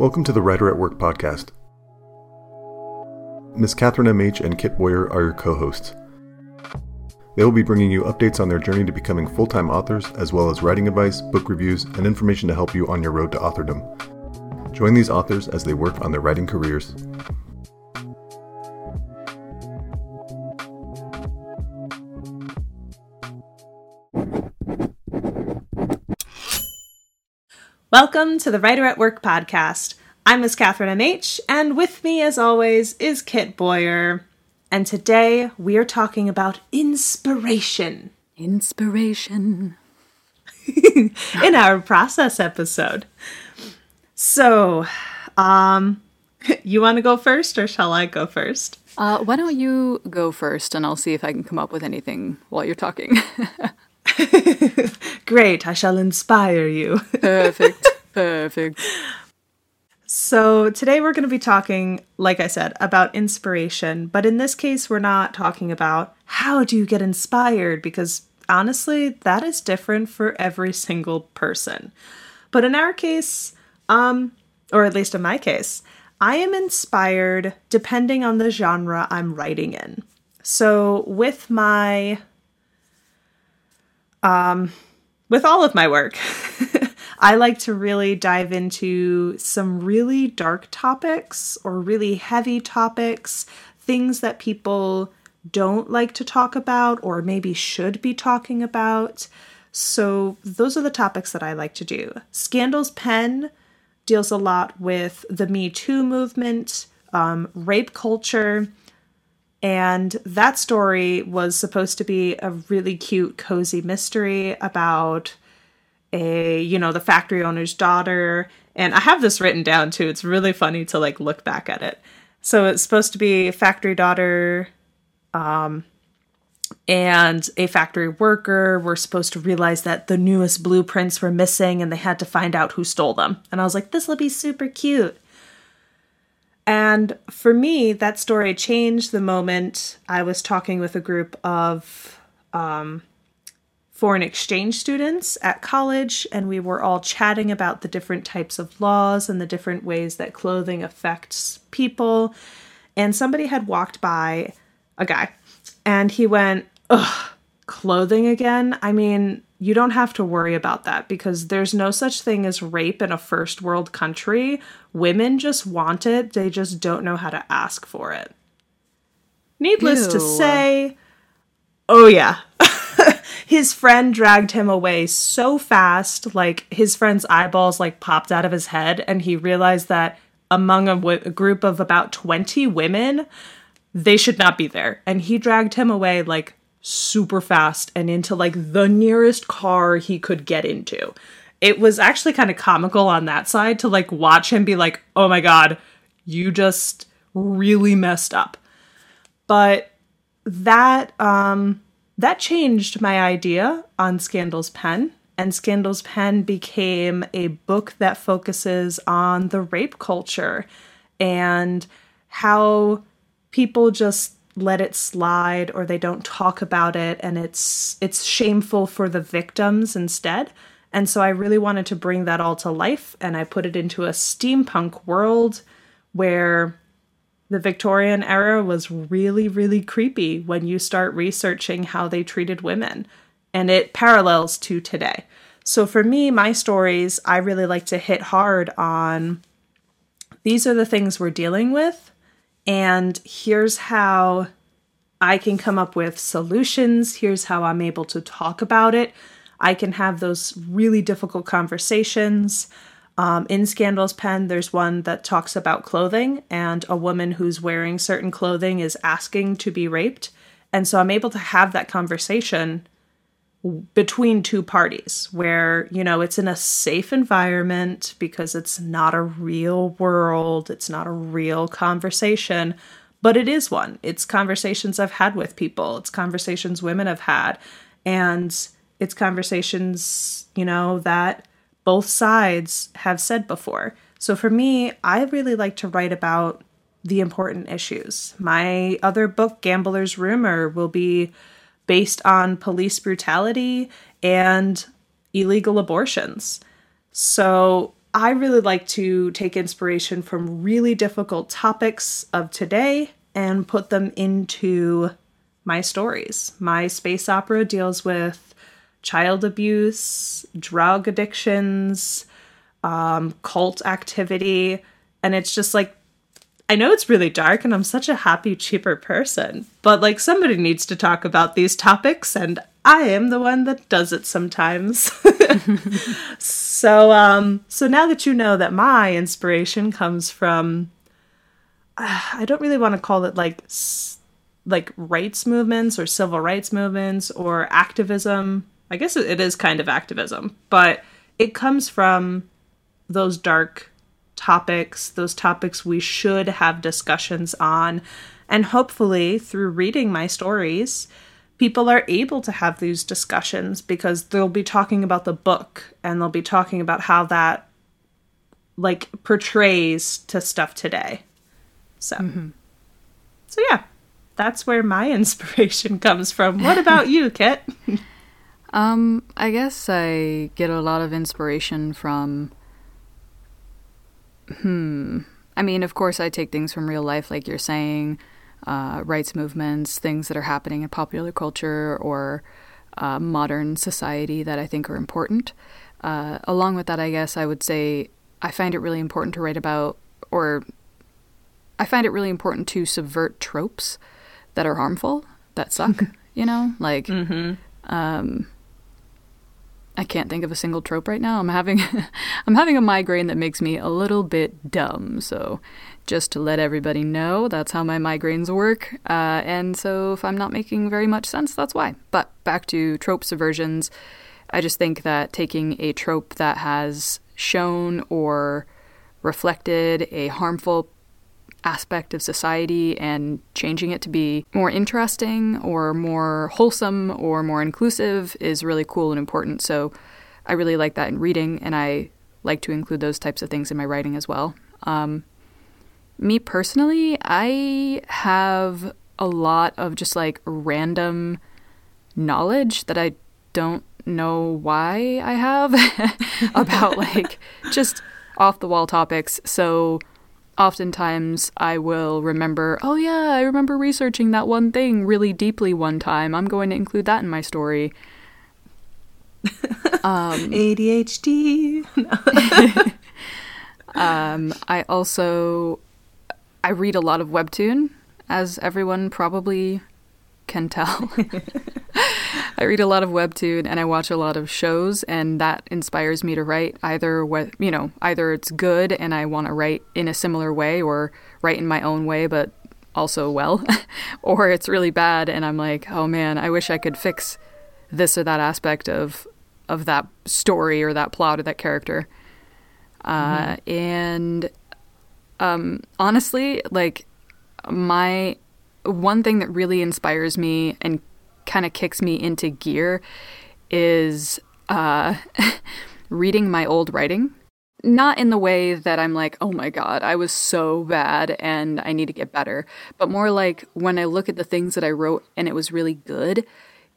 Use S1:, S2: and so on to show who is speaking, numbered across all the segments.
S1: Welcome to the Writer at Work podcast. Ms. Catherine M.H. and Kit Boyer are your co hosts. They will be bringing you updates on their journey to becoming full time authors, as well as writing advice, book reviews, and information to help you on your road to authordom. Join these authors as they work on their writing careers.
S2: Welcome to the Writer at Work podcast. I'm Miss Catherine MH, and with me, as always, is Kit Boyer. And today we are talking about inspiration
S3: Inspiration.
S2: in our process episode. So, um, you want to go first, or shall I go first?
S3: Uh, why don't you go first, and I'll see if I can come up with anything while you're talking.
S2: Great, I shall inspire you.
S3: Perfect. Perfect.
S2: So, today we're going to be talking, like I said, about inspiration. But in this case, we're not talking about how do you get inspired, because honestly, that is different for every single person. But in our case, um, or at least in my case, I am inspired depending on the genre I'm writing in. So, with my um, with all of my work, I like to really dive into some really dark topics or really heavy topics, things that people don't like to talk about or maybe should be talking about. So, those are the topics that I like to do. Scandal's Pen deals a lot with the Me Too movement, um, rape culture, and that story was supposed to be a really cute, cozy mystery about a, you know, the factory owner's daughter. And I have this written down too. It's really funny to like look back at it. So it's supposed to be a factory daughter um, and a factory worker were supposed to realize that the newest blueprints were missing and they had to find out who stole them. And I was like, this will be super cute. And for me, that story changed the moment I was talking with a group of um, foreign exchange students at college, and we were all chatting about the different types of laws and the different ways that clothing affects people. And somebody had walked by a guy, and he went, Ugh, clothing again? I mean, you don't have to worry about that because there's no such thing as rape in a first world country. Women just want it, they just don't know how to ask for it. Needless Ew. to say, oh yeah. his friend dragged him away so fast, like his friend's eyeballs like popped out of his head and he realized that among a, w- a group of about 20 women, they should not be there. And he dragged him away like super fast and into like the nearest car he could get into. It was actually kind of comical on that side to like watch him be like, "Oh my god, you just really messed up." But that um that changed my idea on Scandal's Pen and Scandal's Pen became a book that focuses on the rape culture and how people just let it slide or they don't talk about it and it's it's shameful for the victims instead. And so I really wanted to bring that all to life and I put it into a steampunk world where the Victorian era was really really creepy when you start researching how they treated women and it parallels to today. So for me, my stories, I really like to hit hard on these are the things we're dealing with and here's how I can come up with solutions. Here's how I'm able to talk about it. I can have those really difficult conversations. Um, in Scandal's Pen, there's one that talks about clothing, and a woman who's wearing certain clothing is asking to be raped. And so I'm able to have that conversation between two parties where, you know, it's in a safe environment because it's not a real world, it's not a real conversation, but it is one. It's conversations I've had with people, it's conversations women have had, and it's conversations, you know, that both sides have said before. So for me, I really like to write about the important issues. My other book, Gambler's Rumor, will be based on police brutality and illegal abortions. So I really like to take inspiration from really difficult topics of today and put them into my stories. My space opera deals with child abuse, drug addictions, um, cult activity, and it's just like I know it's really dark and I'm such a happy, cheaper person, but like somebody needs to talk about these topics and I am the one that does it sometimes. so um so now that you know that my inspiration comes from uh, I don't really want to call it like like rights movements or civil rights movements or activism. I guess it is kind of activism, but it comes from those dark topics, those topics we should have discussions on. And hopefully, through reading my stories, people are able to have these discussions because they'll be talking about the book and they'll be talking about how that like portrays to stuff today. So, mm-hmm. so yeah, that's where my inspiration comes from. What about you, Kit?
S3: um, I guess I get a lot of inspiration from Hmm. I mean, of course, I take things from real life, like you're saying, uh, rights movements, things that are happening in popular culture or uh, modern society that I think are important. Uh, along with that, I guess I would say I find it really important to write about, or I find it really important to subvert tropes that are harmful, that suck, you know? Like, mm-hmm. um, I can't think of a single trope right now. I'm having I'm having a migraine that makes me a little bit dumb. So just to let everybody know, that's how my migraines work. Uh, and so if I'm not making very much sense, that's why. But back to trope subversions, I just think that taking a trope that has shown or reflected a harmful aspect of society and changing it to be more interesting or more wholesome or more inclusive is really cool and important. So I really like that in reading, and I like to include those types of things in my writing as well. Um, me personally, I have a lot of just like random knowledge that I don't know why I have about like just off the wall topics. So oftentimes I will remember, oh yeah, I remember researching that one thing really deeply one time. I'm going to include that in my story.
S2: um, ADHD.
S3: um, I also I read a lot of webtoon, as everyone probably can tell. I read a lot of webtoon and I watch a lot of shows, and that inspires me to write. Either what you know, either it's good and I want to write in a similar way, or write in my own way, but also well, or it's really bad and I'm like, oh man, I wish I could fix this or that aspect of of that story or that plot or that character. Uh, mm-hmm. and um, honestly, like my one thing that really inspires me and kind of kicks me into gear is uh, reading my old writing. Not in the way that I'm like, oh my God, I was so bad and I need to get better, but more like when I look at the things that I wrote and it was really good,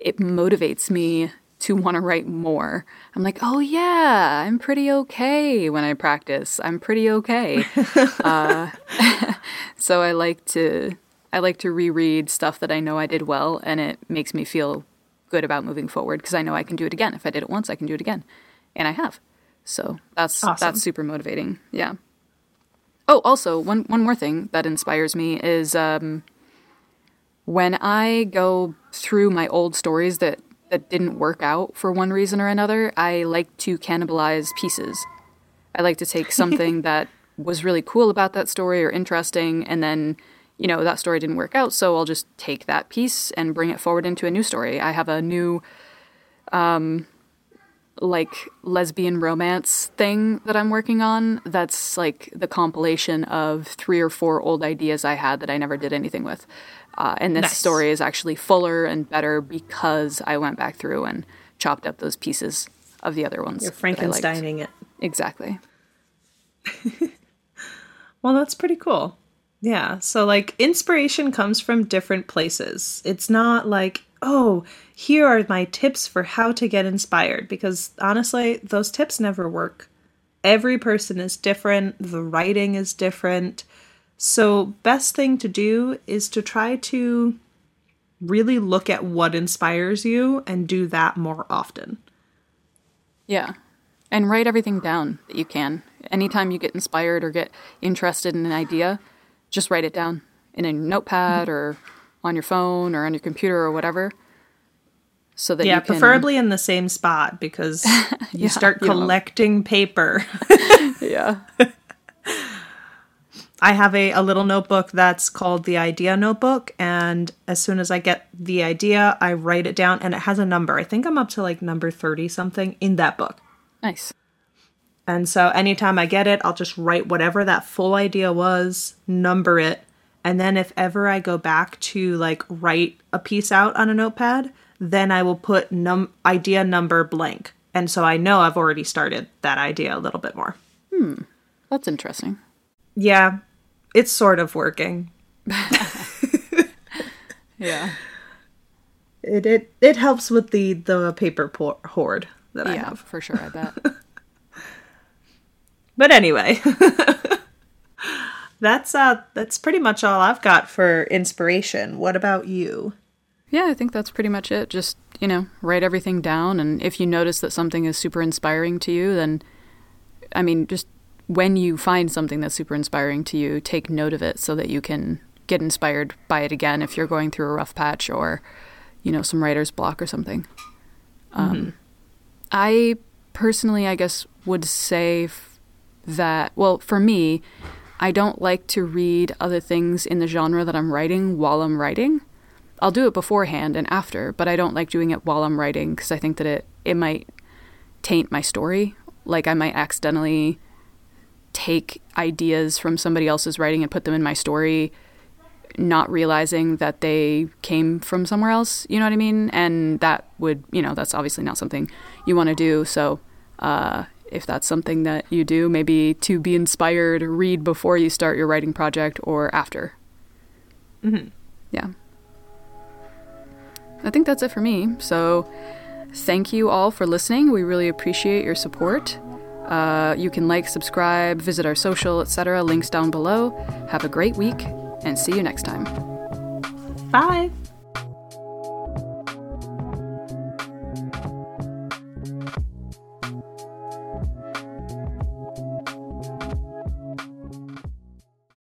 S3: it motivates me to want to write more. I'm like, oh yeah, I'm pretty okay when I practice. I'm pretty okay. uh, so I like to I like to reread stuff that I know I did well, and it makes me feel good about moving forward because I know I can do it again. If I did it once, I can do it again, and I have. So that's awesome. that's super motivating. Yeah. Oh, also one one more thing that inspires me is um, when I go through my old stories that that didn't work out for one reason or another. I like to cannibalize pieces. I like to take something that was really cool about that story or interesting, and then you know, that story didn't work out, so I'll just take that piece and bring it forward into a new story. I have a new, um, like, lesbian romance thing that I'm working on that's like the compilation of three or four old ideas I had that I never did anything with. Uh, and this nice. story is actually fuller and better because I went back through and chopped up those pieces of the other ones.
S2: You're Frankensteining it.
S3: Exactly.
S2: well, that's pretty cool. Yeah. So, like, inspiration comes from different places. It's not like, oh, here are my tips for how to get inspired, because honestly, those tips never work. Every person is different, the writing is different. So, best thing to do is to try to really look at what inspires you and do that more often.
S3: Yeah. And write everything down that you can. Anytime you get inspired or get interested in an idea, just write it down in a notepad mm-hmm. or on your phone or on your computer or whatever. So that
S2: yeah,
S3: you can,
S2: preferably in the same spot because you
S3: Yeah,
S2: start
S3: you
S2: collecting paper.
S3: Yeah.
S2: I have a, a little notebook that's called the idea notebook. And as soon as I get the idea, I write it down and it has a number. I think I'm up to like number 30 something in that book.
S3: Nice.
S2: And so anytime I get it, I'll just write whatever that full idea was, number it. And then if ever I go back to like write a piece out on a notepad, then I will put num idea number blank. And so I know I've already started that idea a little bit more. Hmm.
S3: That's interesting.
S2: Yeah, it's sort of working.
S3: Yeah.
S2: It it, it helps with the the paper por- hoard that I
S3: yeah,
S2: have.
S3: for sure, I bet.
S2: But anyway, that's uh that's pretty much all I've got for inspiration. What about you?
S3: Yeah, I think that's pretty much it. Just, you know, write everything down. And if you notice that something is super inspiring to you, then, I mean, just when you find something that's super inspiring to you, take note of it so that you can get inspired by it again if you're going through a rough patch or, you know, some writer's block or something. Um, I personally, I guess, would say that, well, for me, I don't like to read other things in the genre that I'm writing while I'm writing. I'll do it beforehand and after, but I don't like doing it while I'm writing because I think that it it might taint my story. Like I might accidentally take ideas from somebody else's writing and put them in my story, not realizing that they came from somewhere else. You know what I mean? And that would, you know, that's obviously not something you want to do. So, uh, if that's something that you do, maybe to be inspired, read before you start your writing project or after.
S2: Mm-hmm.
S3: Yeah. I think that's it for me. So, thank you all for listening. We really appreciate your support. Uh, you can like, subscribe, visit our social, etc. Links down below. Have a great week, and see you next time.
S2: Bye.